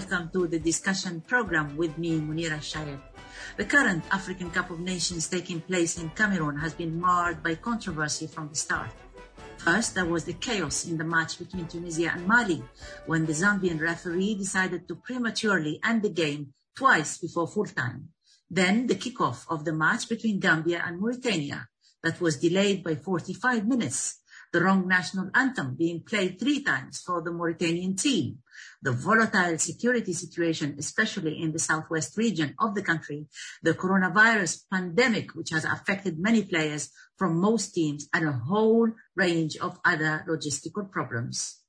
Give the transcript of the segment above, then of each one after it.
welcome to the discussion program with me, Munira Shayed. The current African Cup of Nations taking place in Cameroon has been marred by controversy from the start. First, there was the chaos in the match between Tunisia and Mali when the Zambian referee decided to prematurely end the game twice before full time. Then the kickoff of the match between Gambia and Mauritania that was delayed by 45 minutes the wrong national anthem being played three times for the Mauritanian team, the volatile security situation, especially in the southwest region of the country, the coronavirus pandemic, which has affected many players from most teams, and a whole range of other logistical problems.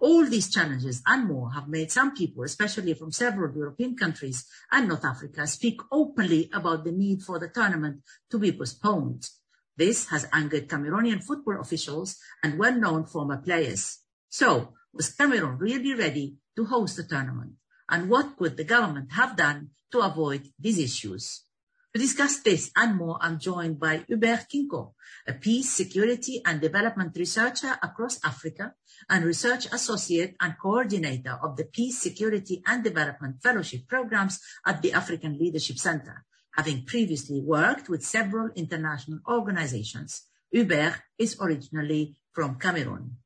All these challenges and more have made some people, especially from several European countries and North Africa, speak openly about the need for the tournament to be postponed. This has angered Cameroonian football officials and well-known former players. So, was Cameroon really ready to host the tournament? And what could the government have done to avoid these issues? To discuss this and more, I'm joined by Hubert Kinkoh, a peace, security and development researcher across Africa and research associate and coordinator of the Peace, Security and Development Fellowship programs at the African Leadership Center having previously worked with several international organizations. Hubert is originally from Cameroon.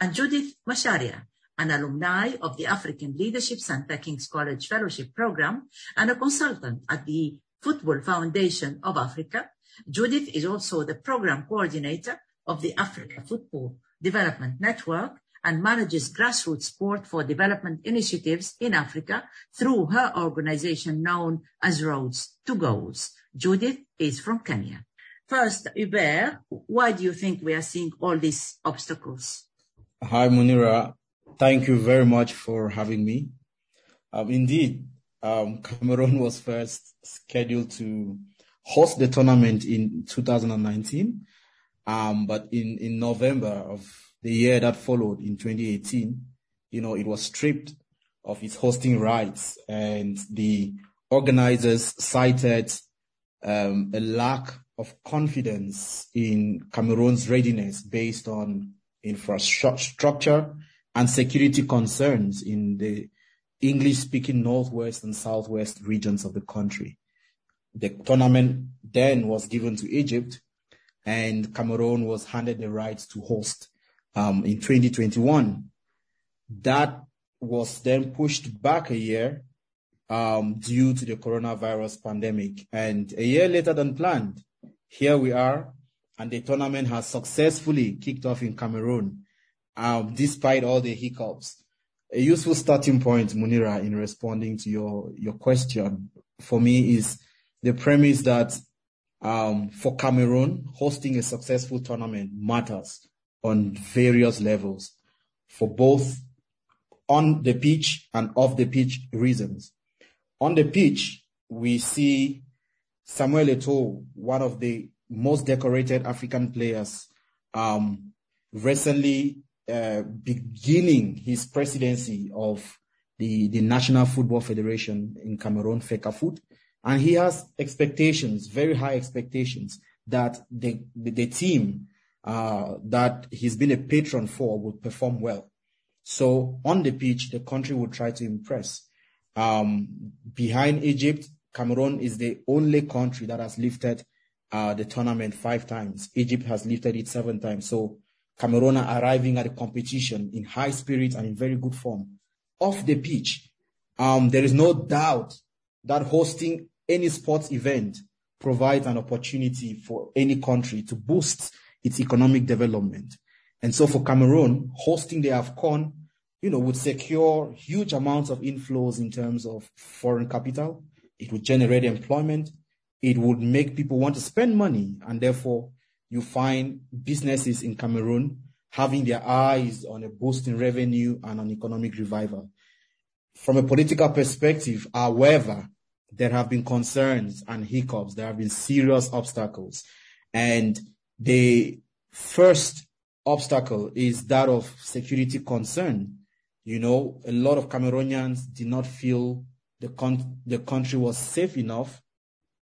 And Judith Macharia, an alumni of the African Leadership Center King's College Fellowship Program and a consultant at the Football Foundation of Africa. Judith is also the program coordinator of the Africa Football Development Network and manages grassroots sport for development initiatives in Africa through her organization known as Roads to Goals. Judith is from Kenya. First, Hubert, why do you think we are seeing all these obstacles? Hi, Munira. Thank you very much for having me. Um, indeed, um, Cameroon was first scheduled to host the tournament in 2019, um, but in, in November of the year that followed in 2018, you know, it was stripped of its hosting rights and the organizers cited um, a lack of confidence in Cameroon's readiness based on infrastructure and security concerns in the English speaking Northwest and Southwest regions of the country. The tournament then was given to Egypt and Cameroon was handed the rights to host um, in 2021. That was then pushed back a year um, due to the coronavirus pandemic. And a year later than planned, here we are, and the tournament has successfully kicked off in Cameroon, um, despite all the hiccups. A useful starting point, Munira, in responding to your, your question for me is the premise that um, for Cameroon, hosting a successful tournament matters on various levels for both on the pitch and off the pitch reasons. On the pitch, we see Samuel Eto'o, one of the most decorated African players, um, recently uh, beginning his presidency of the, the National Football Federation in Cameroon, FECAFOOT. And he has expectations, very high expectations, that the, the, the team uh, that he's been a patron for will perform well. So on the pitch, the country will try to impress. Um, behind Egypt, Cameroon is the only country that has lifted uh, the tournament five times. Egypt has lifted it seven times. So Cameroon are arriving at the competition in high spirits and in very good form. Off the pitch, um, there is no doubt that hosting any sports event provides an opportunity for any country to boost its economic development. And so for Cameroon, hosting the AFCON, you know, would secure huge amounts of inflows in terms of foreign capital. It would generate employment. It would make people want to spend money. And therefore, you find businesses in Cameroon having their eyes on a boost in revenue and an economic revival. From a political perspective, however, there have been concerns and hiccups. There have been serious obstacles. And the first obstacle is that of security concern. You know, a lot of Cameroonians did not feel the, con- the country was safe enough,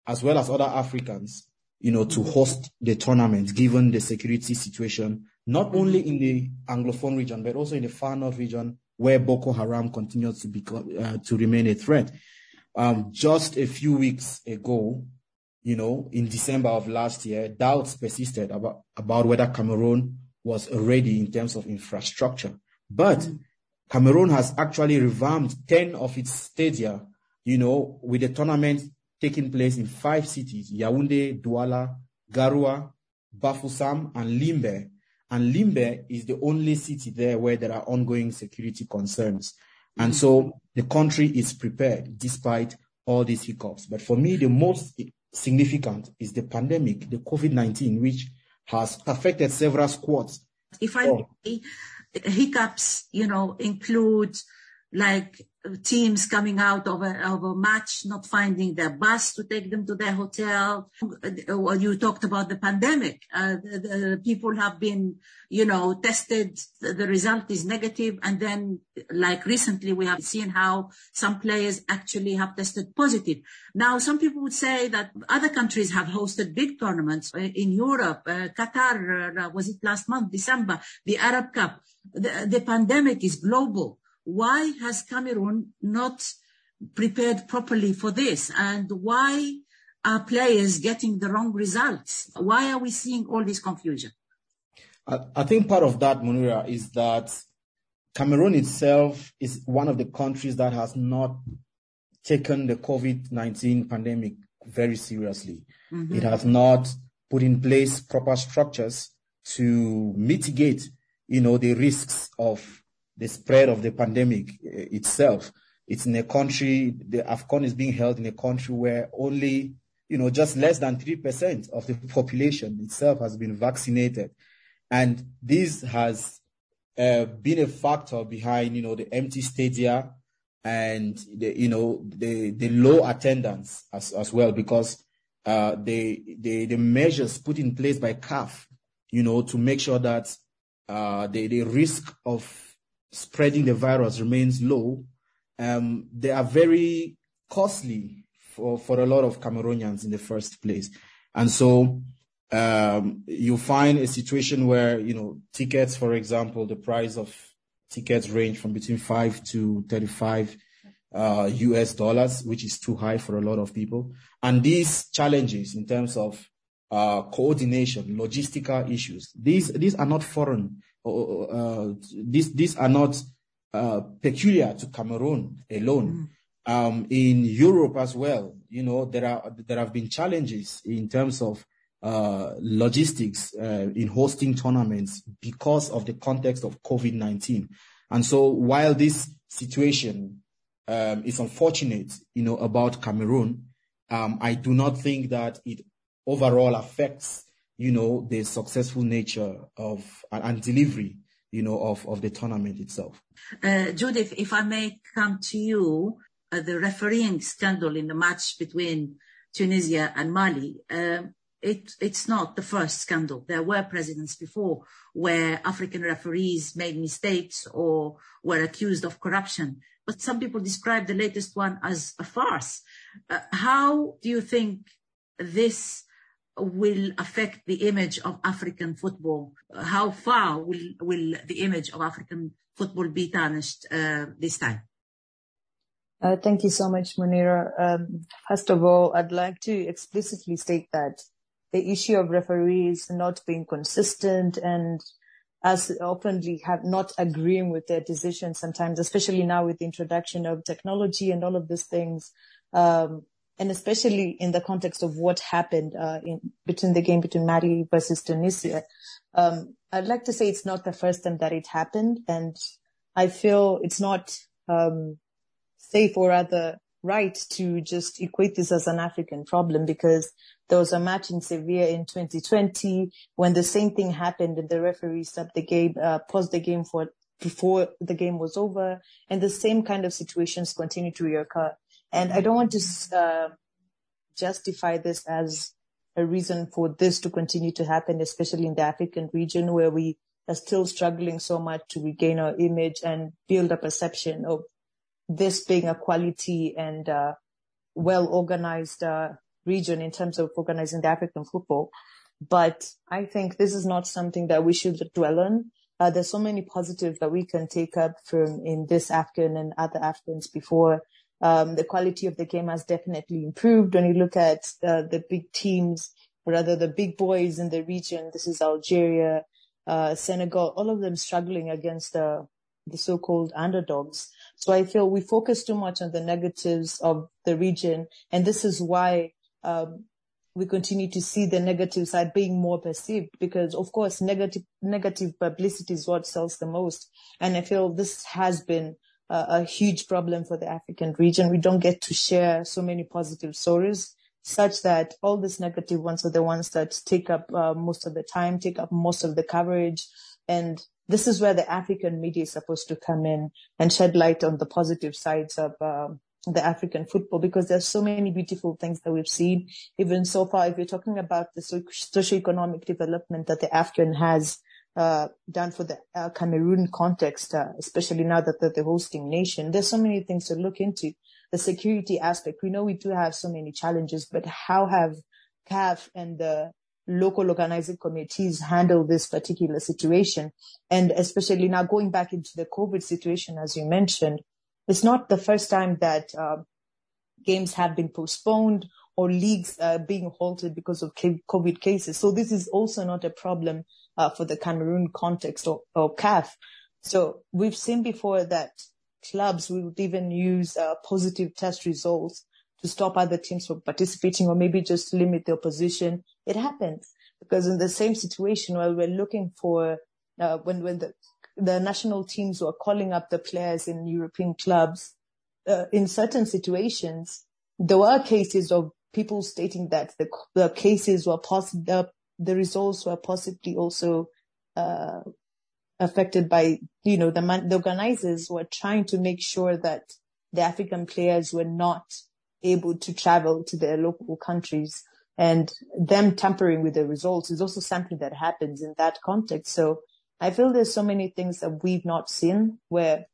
as well as other Africans, you know, to host the tournament, given the security situation, not only in the Anglophone region, but also in the far north region where Boko Haram continues to be uh, to remain a threat. Um, just a few weeks ago, you know, in December of last year, doubts persisted about, about whether Cameroon was ready in terms of infrastructure. But. Cameroon has actually revamped 10 of its stadia, you know, with the tournament taking place in five cities, Yaoundé, Douala, Garoua, Bafoussam, and Limbe. And Limbe is the only city there where there are ongoing security concerns. And so the country is prepared despite all these hiccups. But for me, the most significant is the pandemic, the COVID-19, which has affected several squads. If I may, hiccups, you know, include like teams coming out of a, of a match, not finding their bus to take them to their hotel. You talked about the pandemic. Uh, the, the people have been, you know, tested. The result is negative. and then, like recently, we have seen how some players actually have tested positive. Now, some people would say that other countries have hosted big tournaments uh, in Europe. Uh, Qatar uh, was it last month, December, the Arab Cup. The, the pandemic is global why has Cameroon not prepared properly for this? And why are players getting the wrong results? Why are we seeing all this confusion? I, I think part of that, Munira, is that Cameroon itself is one of the countries that has not taken the COVID-19 pandemic very seriously. Mm-hmm. It has not put in place proper structures to mitigate, you know, the risks of the spread of the pandemic eh, itself. It's in a country, the AFCON is being held in a country where only, you know, just less than 3% of the population itself has been vaccinated. And this has uh, been a factor behind, you know, the empty stadia and the, you know, the, the low attendance as, as well, because uh, the, the, the measures put in place by CAF, you know, to make sure that uh, the, the risk of spreading the virus remains low, um, they are very costly for, for a lot of Cameroonians in the first place. And so um, you find a situation where, you know, tickets, for example, the price of tickets range from between 5 to 35 uh, US dollars, which is too high for a lot of people. And these challenges in terms of uh, coordination, logistical issues, these, these are not foreign uh, these these are not uh, peculiar to Cameroon alone. Mm. Um, in Europe as well, you know, there are there have been challenges in terms of uh, logistics uh, in hosting tournaments because of the context of COVID-19. And so while this situation um, is unfortunate, you know, about Cameroon, um, I do not think that it overall affects you know, the successful nature of and, delivery, you know, of, of the tournament itself. Uh, Judith, if I may come to you, uh, the refereeing scandal in the match between Tunisia and Mali, uh, it, it's not the first scandal. There were presidents before where African referees made mistakes or were accused of corruption. But some people describe the latest one as a farce. Uh, how do you think this will affect the image of African football? How far will, will the image of African football be tarnished uh, this time? Uh, thank you so much, Munira. Um, first of all, I'd like to explicitly state that the issue of referees not being consistent and as openly have not agreeing with their decisions sometimes, especially now with the introduction of technology and all of these things, um, and especially in the context of what happened uh, in between the game between Mali versus Tunisia. Um, I'd like to say it's not the first time that it happened, and I feel it's not um, safe or rather right to just equate this as an African problem because there was a match in Sevilla in 2020 when the same thing happened and the referee stopped the game, uh, paused the game for before the game was over, and the same kind of situations continue to reoccur. And I don't want to uh, justify this as a reason for this to continue to happen, especially in the African region where we are still struggling so much to regain our image and build a perception of this being a quality and uh, well organized uh, region in terms of organizing the African football. But I think this is not something that we should dwell on. uh, there's so many positives that we can take up from in this AFCON and other AFCONs before. Um, the quality of the game has definitely improved when you look at uh, the big teams, rather the big boys in the region. This is Algeria, uh, Senegal, all of them struggling against uh, the so-called underdogs. So I feel we focus too much on the negatives of the region, and this is why um, we continue to see the negative side being more perceived because of course negative negative publicity is what sells the most and i feel this has been a huge problem for the african region we don't get to share so many positive stories such that all these negative ones are the ones that take up uh, most of the time take up most of the coverage and this is where the african media is supposed to come in and shed light on the positive sides of um, the African football because there's so many beautiful things that we've seen. Even so far, if you're talking about the socio-economic development that the African has uh, done for the uh, Cameroon context, uh, especially now that they're the hosting nation, there's so many things to look into. The security aspect, we know we do have so many challenges, but how have CAF and the local organizing committees handle this particular situation? And especially now going back into the COVID situation, as you mentioned, it's not the first time that uh, games have been postponed or leagues uh, being halted because of COVID cases. So this is also not a problem for the Cameroon context or, or CAF. So we've seen before that clubs would even use uh, positive test results to stop other teams from participating or maybe just limit the opposition. It happens because in the same situation while we're looking for uh, when when the the national teams were calling up the players in European clubs, uh, in certain situations, there were cases of people stating that the, the cases were possible, the, results were possibly also, uh, affected by, you know, the, the organizers were trying to make sure that the African players were not able to travel to their local countries and them tampering with the results is also something that happens in that context. So I feel there's so many things that we've not seen where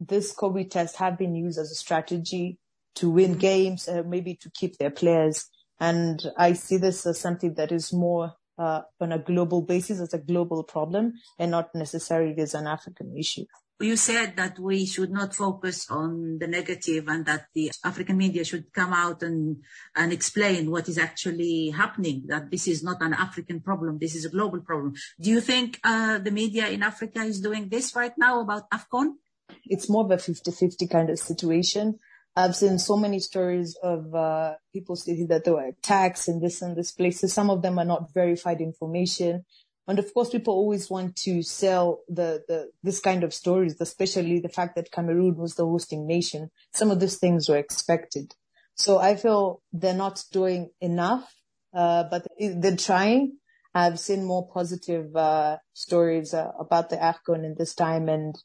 this COVID test have been used as a strategy to win games, uh, maybe to keep their players. And I see this as something that is more uh, on a global basis as a global problem and not necessarily as an African issue you said that we should not focus on the negative and that the African media should come out and, and explain what is actually happening, that this is not an African problem, this is a global problem. Do you think uh, the media in Africa is doing this right now about AFCON? It's more of a 50-50 kind of situation. I've seen so many stories of uh, people stating that there were attacks in this and this places. Some of them are not verified information. And of course, people always want to sell the, the, this kind of stories, especially the fact that Cameroon was the hosting nation. Some of these things were expected. So I feel they're not doing enough, uh, but they're trying. I've seen more positive, uh, stories uh, about the AFCON in this time and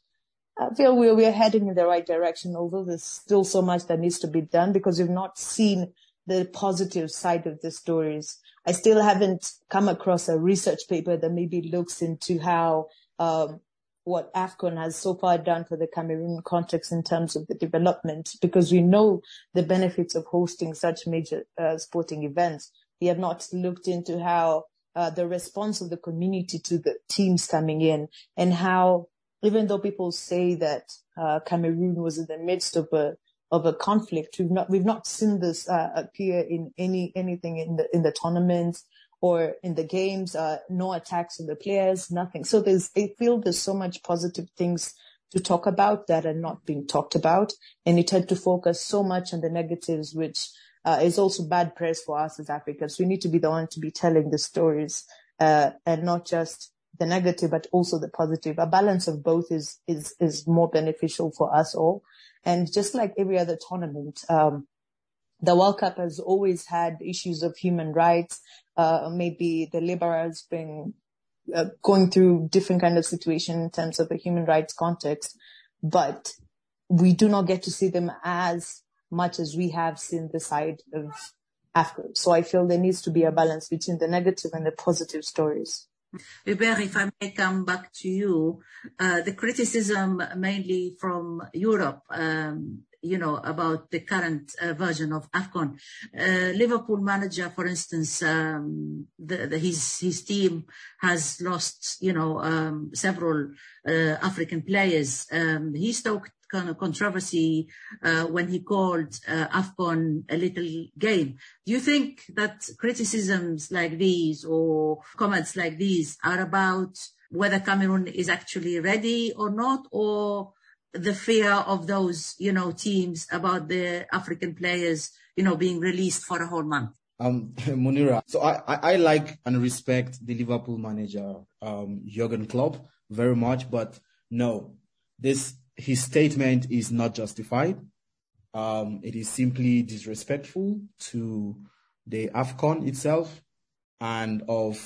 I feel we're, we're heading in the right direction, although there's still so much that needs to be done because we've not seen the positive side of the stories. I still haven't come across a research paper that maybe looks into how um, what AFCON has so far done for the Cameroon context in terms of the development, because we know the benefits of hosting such major uh, sporting events. We have not looked into how uh, the response of the community to the teams coming in and how even though people say that uh, Cameroon was in the midst of a of a conflict. We've not we've not seen this uh, appear in any anything in the in the tournaments or in the games. Uh, no attacks on the players, nothing. So there's I feel there's so much positive things to talk about that are not being talked about, and you tend to focus so much on the negatives, which uh, is also bad press for us as Africans. We need to be the one to be telling the stories uh, and not just the negative, but also the positive. A balance of both is is is more beneficial for us all. And just like every other tournament, um, the World Cup has always had issues of human rights. Uh, maybe the laborers been uh, going through different kind of situation in terms of the human rights context, but we do not get to see them as much as we have seen the side of Africa. So I feel there needs to be a balance between the negative and the positive stories. Hubert, if I may come back to you, uh, the criticism mainly from Europe um, you know, about the current uh, version of AFCON. Uh, Liverpool manager, for instance, um, the, the, his his team has lost, you know, um, several uh, African players. Um, he stoked kind of controversy uh, when he called uh, a little game. Do you think that criticisms like these or comments like these are about whether Cameroon is actually ready or not, or the fear of those, you know, teams about the African players, you know, being released for a whole month? Um, Munira, so I, I, I, like and respect the Liverpool manager, um, Jurgen Klopp very much, but no, this, his statement is not justified. Um, it is simply disrespectful to the AFCON itself and of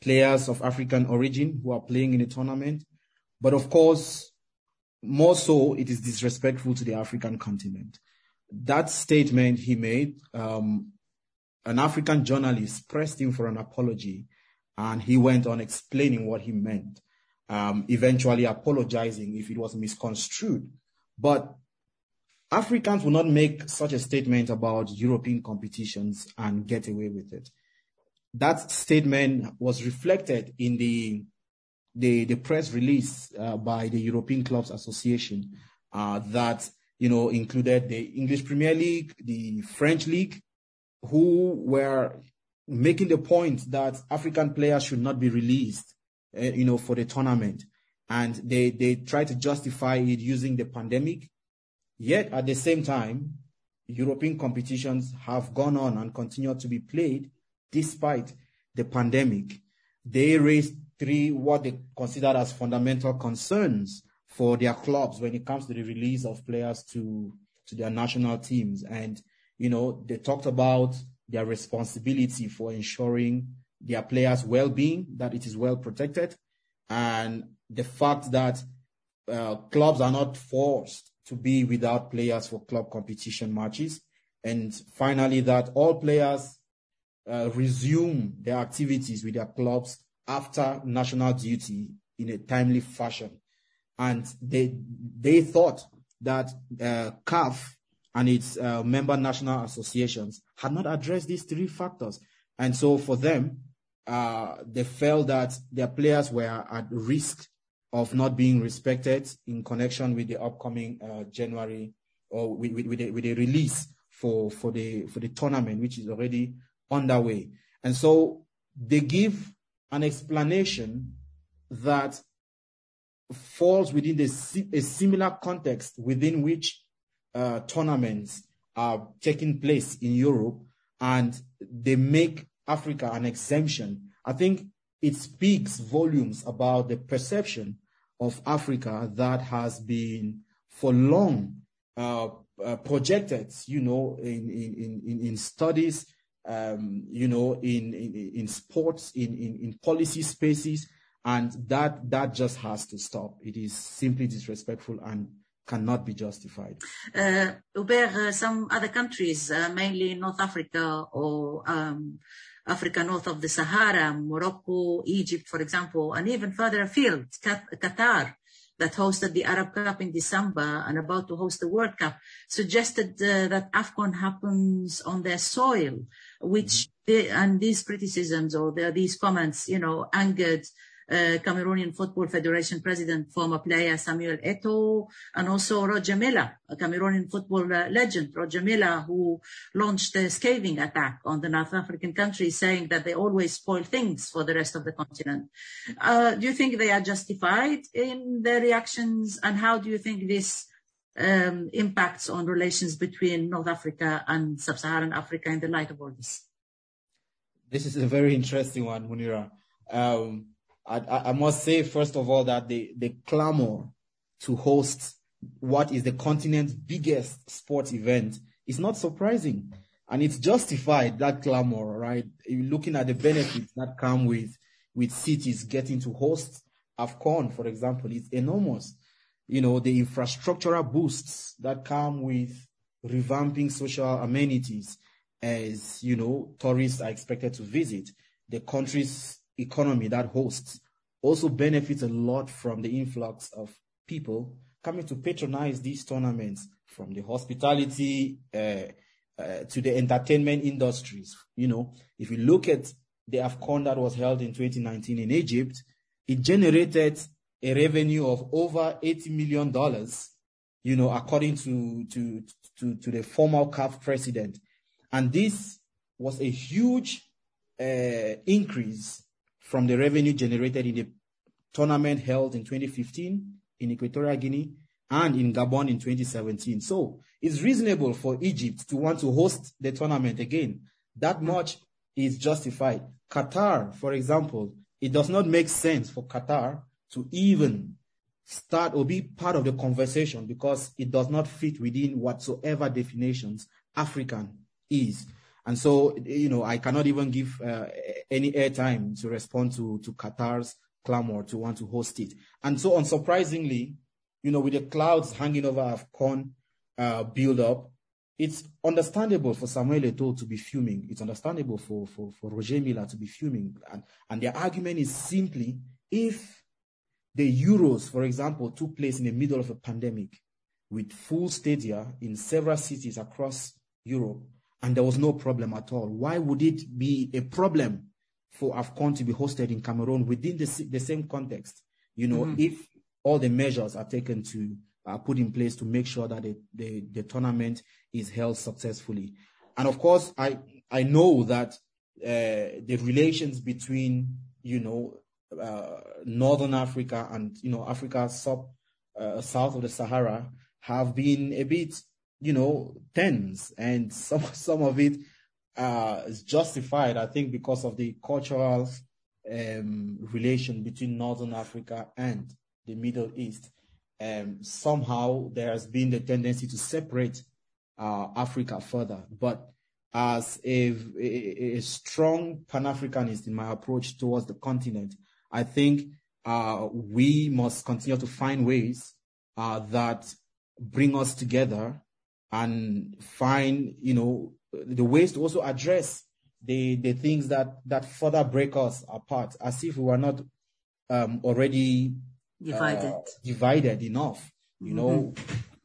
players of African origin who are playing in the tournament. But of course, more so, it is disrespectful to the African continent. That statement he made, um, an African journalist pressed him for an apology, and he went on explaining what he meant, um, eventually apologizing if it was misconstrued. But Africans will not make such a statement about European competitions and get away with it. That statement was reflected in the the, the press release uh, by the European Clubs Association uh, that you know included the English Premier League, the French League, who were making the point that African players should not be released, uh, you know, for the tournament, and they they try to justify it using the pandemic. Yet at the same time, European competitions have gone on and continue to be played despite the pandemic. They raised three what they considered as fundamental concerns for their clubs when it comes to the release of players to to their national teams and you know they talked about their responsibility for ensuring their players well-being that it is well protected and the fact that uh, clubs are not forced to be without players for club competition matches and finally that all players uh, resume their activities with their clubs after national duty in a timely fashion. And they, they thought that uh, CAF and its uh, member national associations had not addressed these three factors. And so for them, uh, they felt that their players were at risk of not being respected in connection with the upcoming uh, January or with, with, with, a, with release for, for, the, for the tournament, which is already underway. And so they give an explanation that falls within the, a similar context within which uh, tournaments are taking place in Europe and they make Africa an exemption. I think it speaks volumes about the perception of Africa that has been for long uh, uh, projected, you know, in, in, in, in studies um, you know, in, in, in sports, in, in, in policy spaces. And that, that just has to stop. It is simply disrespectful and cannot be justified. Uh, Hubert, uh, some other countries, uh, mainly North Africa or um, Africa north of the Sahara, Morocco, Egypt, for example, and even further afield, Qatar, that hosted the Arab Cup in December and about to host the World Cup, suggested uh, that AFCON happens on their soil, which mm-hmm. they, and these criticisms or the, these comments, you know, angered uh, Cameroonian Football Federation president, former player Samuel Eto'o, and also Roger Milla, a Cameroonian football uh, legend, Roger Milla, who launched a scathing attack on the North African country, saying that they always spoil things for the rest of the continent. Uh, do you think they are justified in their reactions, and how do you think this um, impacts on relations between North Africa and Sub-Saharan Africa in the light of all this? This is a very interesting one, Munira. Um, I, I must say, first of all, that the, the clamor to host what is the continent's biggest sports event is not surprising. And it's justified, that clamor, right? Looking at the benefits that come with, with cities getting to host AFCON, for example, it's enormous. You know, the infrastructural boosts that come with revamping social amenities as, you know, tourists are expected to visit. The country's economy that hosts also benefits a lot from the influx of people coming to patronize these tournaments from the hospitality uh, uh, to the entertainment industries. You know, if you look at the AFCON that was held in 2019 in Egypt, it generated a revenue of over 80 million dollars. You know, according to to to, to the former CAF president, and this was a huge uh, increase from the revenue generated in the tournament held in 2015 in Equatorial Guinea and in Gabon in 2017. So it's reasonable for Egypt to want to host the tournament again. That much is justified. Qatar, for example, it does not make sense for Qatar to even start or be part of the conversation because it does not fit within whatsoever definitions African is. And so, you know, I cannot even give uh, any airtime to respond to, to Qatar's clamor to want to host it. And so, unsurprisingly, you know, with the clouds hanging over AFCON uh, build up, it's understandable for Samuel Eto'o to be fuming. It's understandable for, for, for Roger Milla to be fuming. And, and their argument is simply if the Euros, for example, took place in the middle of a pandemic with full stadia in several cities across Europe, and there was no problem at all, why would it be a problem for AFCON to be hosted in Cameroon within the, the same context? You know, mm-hmm. if all the measures are taken to uh, put in place to make sure that the, the, the, tournament is held successfully. And of course, I, I know that uh, the relations between, you know, uh, Northern Africa and, you know, Africa sub, uh, south of the Sahara have been a bit, you know, tense and some, some of it uh, is justified, I think, because of the cultural um, relation between Northern Africa and the Middle East um, somehow there has been the tendency to separate uh, Africa further. But as a, a, a strong Pan Africanist in my approach towards the continent, I think uh, we must continue to find ways uh, that bring us together and find, you know, the ways to also address the the things that that further break us apart, as if we were not um, already divided uh, divided enough. You mm-hmm. know,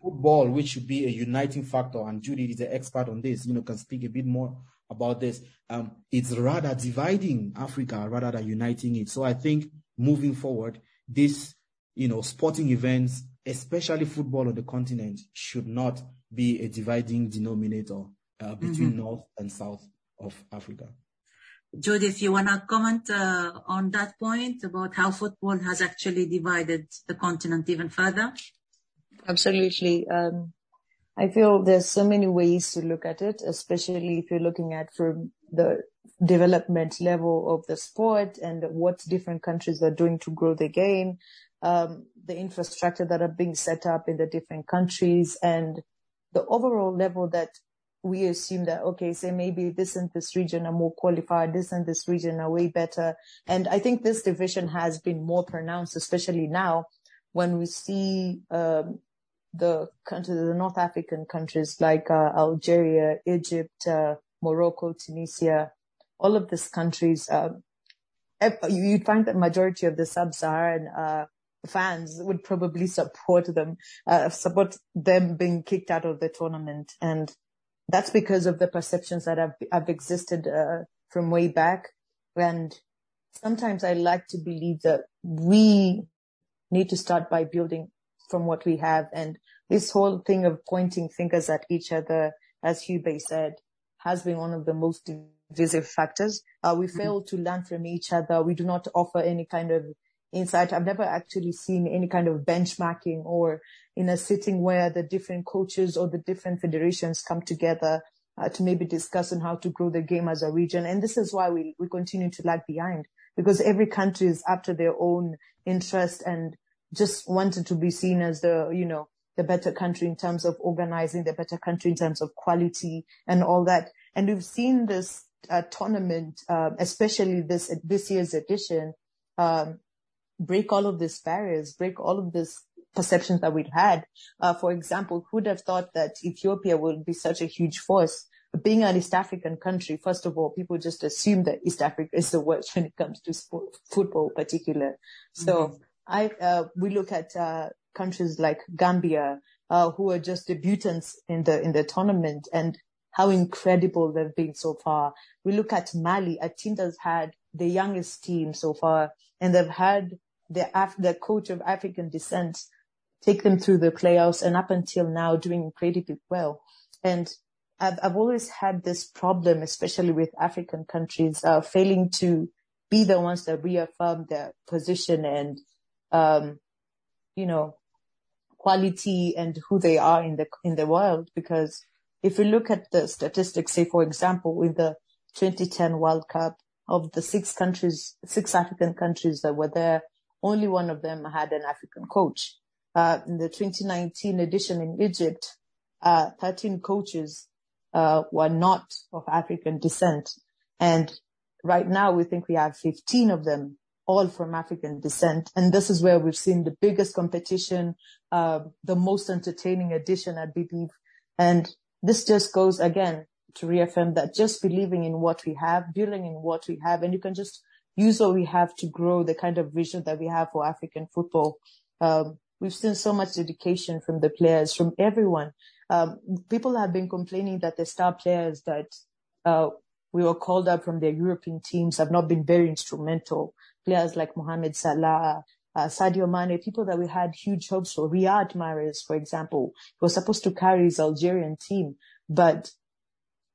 football, which should be a uniting factor, and Judy is an expert on this. You know, can speak a bit more about this. Um, it's rather dividing Africa rather than uniting it. So I think moving forward, this you know sporting events, especially football on the continent, should not be a dividing denominator uh, between mm-hmm. North and South of Africa. Judith, you want to comment uh, on that point about how football has actually divided the continent even further? Absolutely. Um, I feel there's so many ways to look at it, especially if you're looking at from the development level of the sport and what different countries are doing to grow the game, um, the infrastructure that are being set up in the different countries and the overall level that we assume that, okay, say maybe this and this region are more qualified, this and this region are way better. And I think this division has been more pronounced, especially now when we see, um, the countries, the North African countries like, uh, Algeria, Egypt, uh, Morocco, Tunisia, all of these countries, uh, you'd find that majority of the sub-Saharan, uh, fans would probably support them, uh, support them being kicked out of the tournament. And that's because of the perceptions that have, have existed uh, from way back. And sometimes I like to believe that we need to start by building from what we have. And this whole thing of pointing fingers at each other, as Hubert said, has been one of the most divisive factors. Uh, we mm-hmm. fail to learn from each other. We do not offer any kind of insight. I've never actually seen any kind of benchmarking or in a sitting where the different coaches or the different federations come together uh, to maybe discuss on how to grow the game as a region. And this is why we, we continue to lag behind because every country is after their own interest and just wanted to be seen as the, you know, the better country in terms of organizing, the better country in terms of quality and all that. And we've seen this uh, tournament, uh, especially this, this year's edition, um, break all of these barriers, break all of these perceptions that we'd had. Uh, for example, who'd have thought that Ethiopia would be such a huge force? Being an East African country, first of all, people just assume that East Africa is the worst when it comes to sport, football, particular. So mm-hmm. I, uh, we look at, uh, countries like Gambia, uh, who are just debutants in the in the tournament and how incredible they've been so far. We look at Mali, a team that's had the youngest team so far, and they've had the Af- the coach of African descent take them through the playoffs and up until now doing incredibly well. And I've, I've always had this problem, especially with African countries, uh, failing to be the ones that reaffirm their position and, um, you know, quality and who they are in the, in the world. Because if you look at the statistics, say, for example, in the 2010 World Cup of the six countries, six African countries that were there, only one of them had an African coach. Uh, in the 2019 edition in Egypt, uh, 13 coaches uh, were not of African descent. And right now we think we have 15 of them, all from African descent. And this is where we've seen the biggest competition, uh, the most entertaining edition, I believe. And this just goes again to reaffirm that just believing in what we have, building in what we have, and you can just use what we have to grow the kind of vision that we have for African football. Um, we've seen so much dedication from the players, from everyone. Um, people have been complaining that the star players that uh, we were called up from their European teams have not been very instrumental. Players like Mohamed Salah, uh, Sadio Mane, people that we had huge hopes for. Riyad Mahrez, for example, he was supposed to carry his Algerian team, but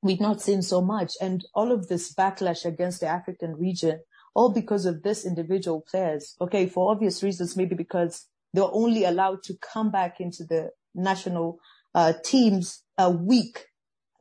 we've not seen so much. And all of this backlash against the African region, all because of this individual players. Okay, for obvious reasons, maybe because they were only allowed to come back into the national uh, teams a week,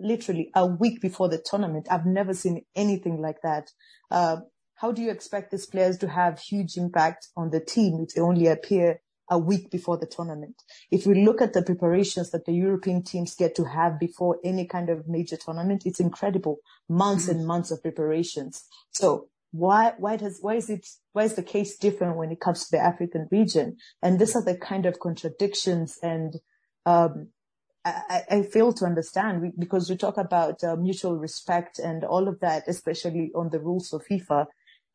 literally a week before the tournament. I've never seen anything like that. Uh, how do you expect these players to have huge impact on the team if they only appear a week before the tournament? If we look at the preparations that the European teams get to have before any kind of major tournament, it's incredible. Months mm-hmm. and months of preparations. So why, why does, why is it, why is the case different when it comes to the African region? And these are the kind of contradictions and, um, I, I, fail to understand because we talk about uh, mutual respect and all of that, especially on the rules of FIFA.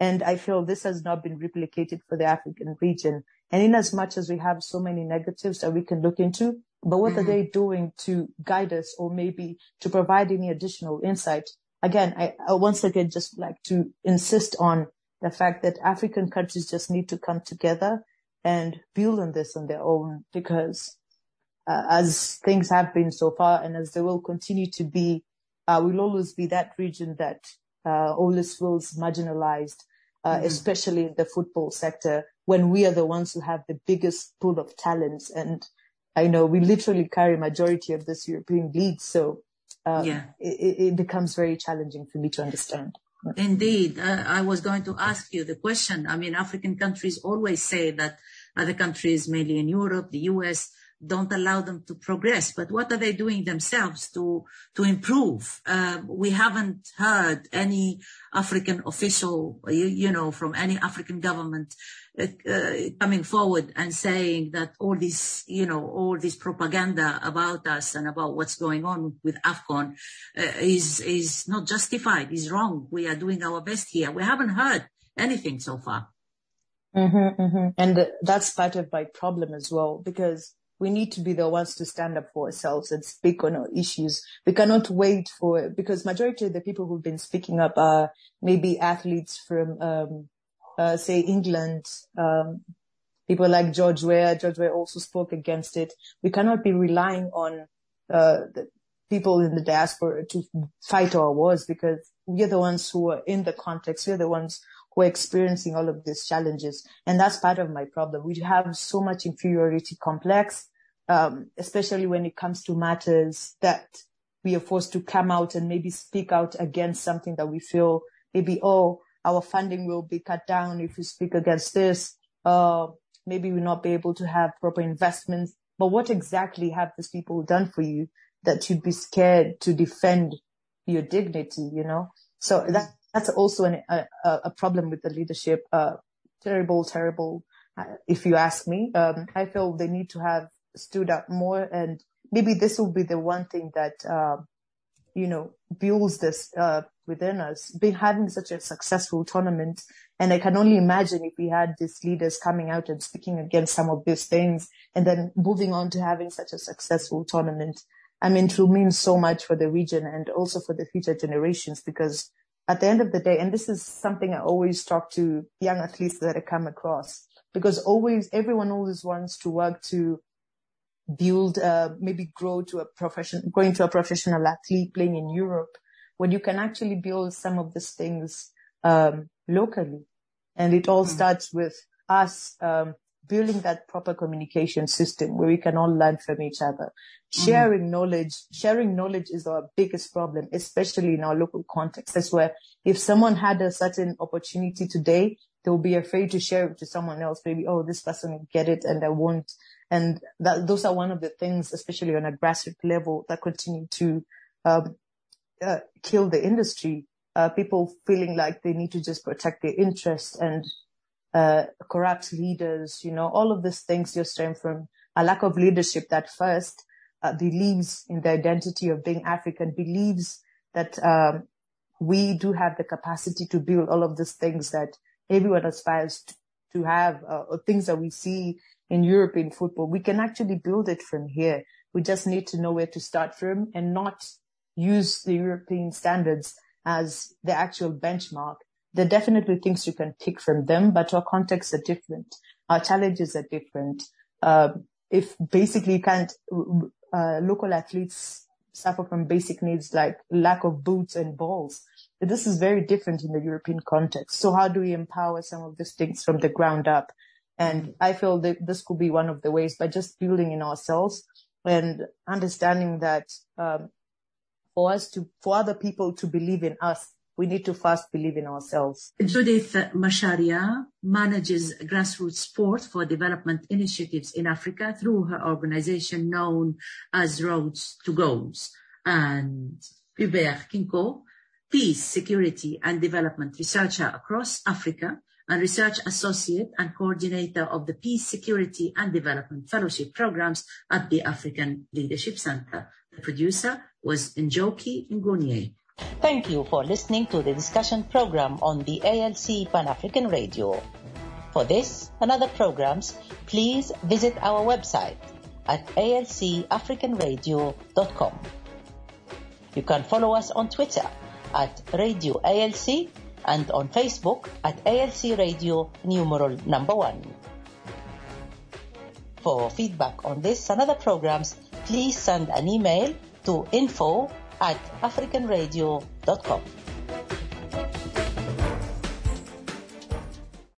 And I feel this has not been replicated for the African region. And in as much as we have so many negatives that we can look into, but what mm-hmm. are they doing to guide us or maybe to provide any additional insight? Again, I, I once again just like to insist on the fact that African countries just need to come together and build on this on their own because uh, as things have been so far and as they will continue to be, uh, will always be that region that uh, always feels marginalized, uh, mm-hmm. especially in the football sector when we are the ones who have the biggest pool of talents. And I know we literally carry majority of this European league. So um, yeah. it, it, becomes very challenging for me to understand. Indeed. Uh, I was going to ask you the question. I mean, African countries always say that other countries, mainly in Europe, the US, don't allow them to progress. But what are they doing themselves to to improve? Uh, we haven't heard any African official, you, you know, from any African government uh, uh, coming forward and saying that all this, you know, all this propaganda about us and about what's going on with AFCON uh, is is not justified. Is wrong. We are doing our best here. We haven't heard anything so far. Mm-hmm, mm-hmm. And that's part of my problem as well, because we need to be the ones to stand up for ourselves and speak on our issues. We cannot wait for, because majority of the people who've been speaking up are maybe athletes from, um, uh, say England, um, people like George Weah. George Weah also spoke against it. We cannot be relying on, uh, people in the diaspora to fight our wars because we're the ones who are in the context. We're the ones who are experiencing all of these challenges. And that's part of my problem. We have so much inferiority complex especially when it comes to matters that we are forced to come out and maybe speak out against something that we feel maybe, oh, our funding will be cut down if we speak against this. Uh, maybe we'll not be able to have proper investments. But what exactly have these people done for you that you'd be scared to defend your dignity, you know? So that, that's also an, a, a problem with the leadership. Uh, terrible, terrible, uh, if you ask me. Um, I feel they need to have stood up more and maybe this will be the one thing that uh, you know, builds this, uh, within us, been having such a successful tournament. And I can only imagine if we had these leaders coming out and speaking against some of these things and then moving on to having such a successful tournament. I mean, it will mean so much for the region and also for the future generations because at the end of the day, and this is something I always talk to young athletes that I come across because always, everyone always wants to work to build, uh, maybe grow to a profession, going to a professional athlete playing in Europe when you can actually build some of these things, um, locally. And it all mm. starts with us, um, building that proper communication system where we can all learn from each other. Mm. Sharing knowledge, sharing knowledge is our biggest problem, especially in our local context. That's where if someone had a certain opportunity today, they'll be afraid to share it to someone else. Maybe, oh, this person will get it and I won't. And that, those are one of the things, especially on a grassroots level that continue to, um, uh, kill the industry. Uh, people feeling like they need to just protect their interests and uh, corrupt leaders, you know, all of these things just stem from a lack of leadership that first uh, believes in the identity of being African, believes that um, we do have the capacity to build all of these things that everyone aspires to, to have, uh, or things that we see in European football. We can actually build it from here. We just need to know where to start from and not use the European standards as the actual benchmark there are definitely things you can pick from them, but our contexts are different. Our challenges are different. Uh, if basically you can't, uh, local athletes suffer from basic needs like lack of boots and balls. This is very different in the European context. So how do we empower some of these things from the ground up? And I feel that this could be one of the ways by just building in ourselves and understanding that, um, for us to, for other people to believe in us we need to first believe in ourselves. Judith Macharia manages grassroots sport for development initiatives in Africa through her organization known as Roads to Goals. And Hubert Kinkoh, peace, security and development researcher across Africa and research associate and coordinator of the Peace, Security and Development Fellowship programs at the African Leadership Center. The producer was Njoki Ngonier. Thank you for listening to the discussion program on the ALC Pan African Radio. For this and other programs, please visit our website at alcafricanradio.com. You can follow us on Twitter at Radio ALC and on Facebook at ALC Radio numeral number one. For feedback on this and other programs, please send an email to info at africanradio.com.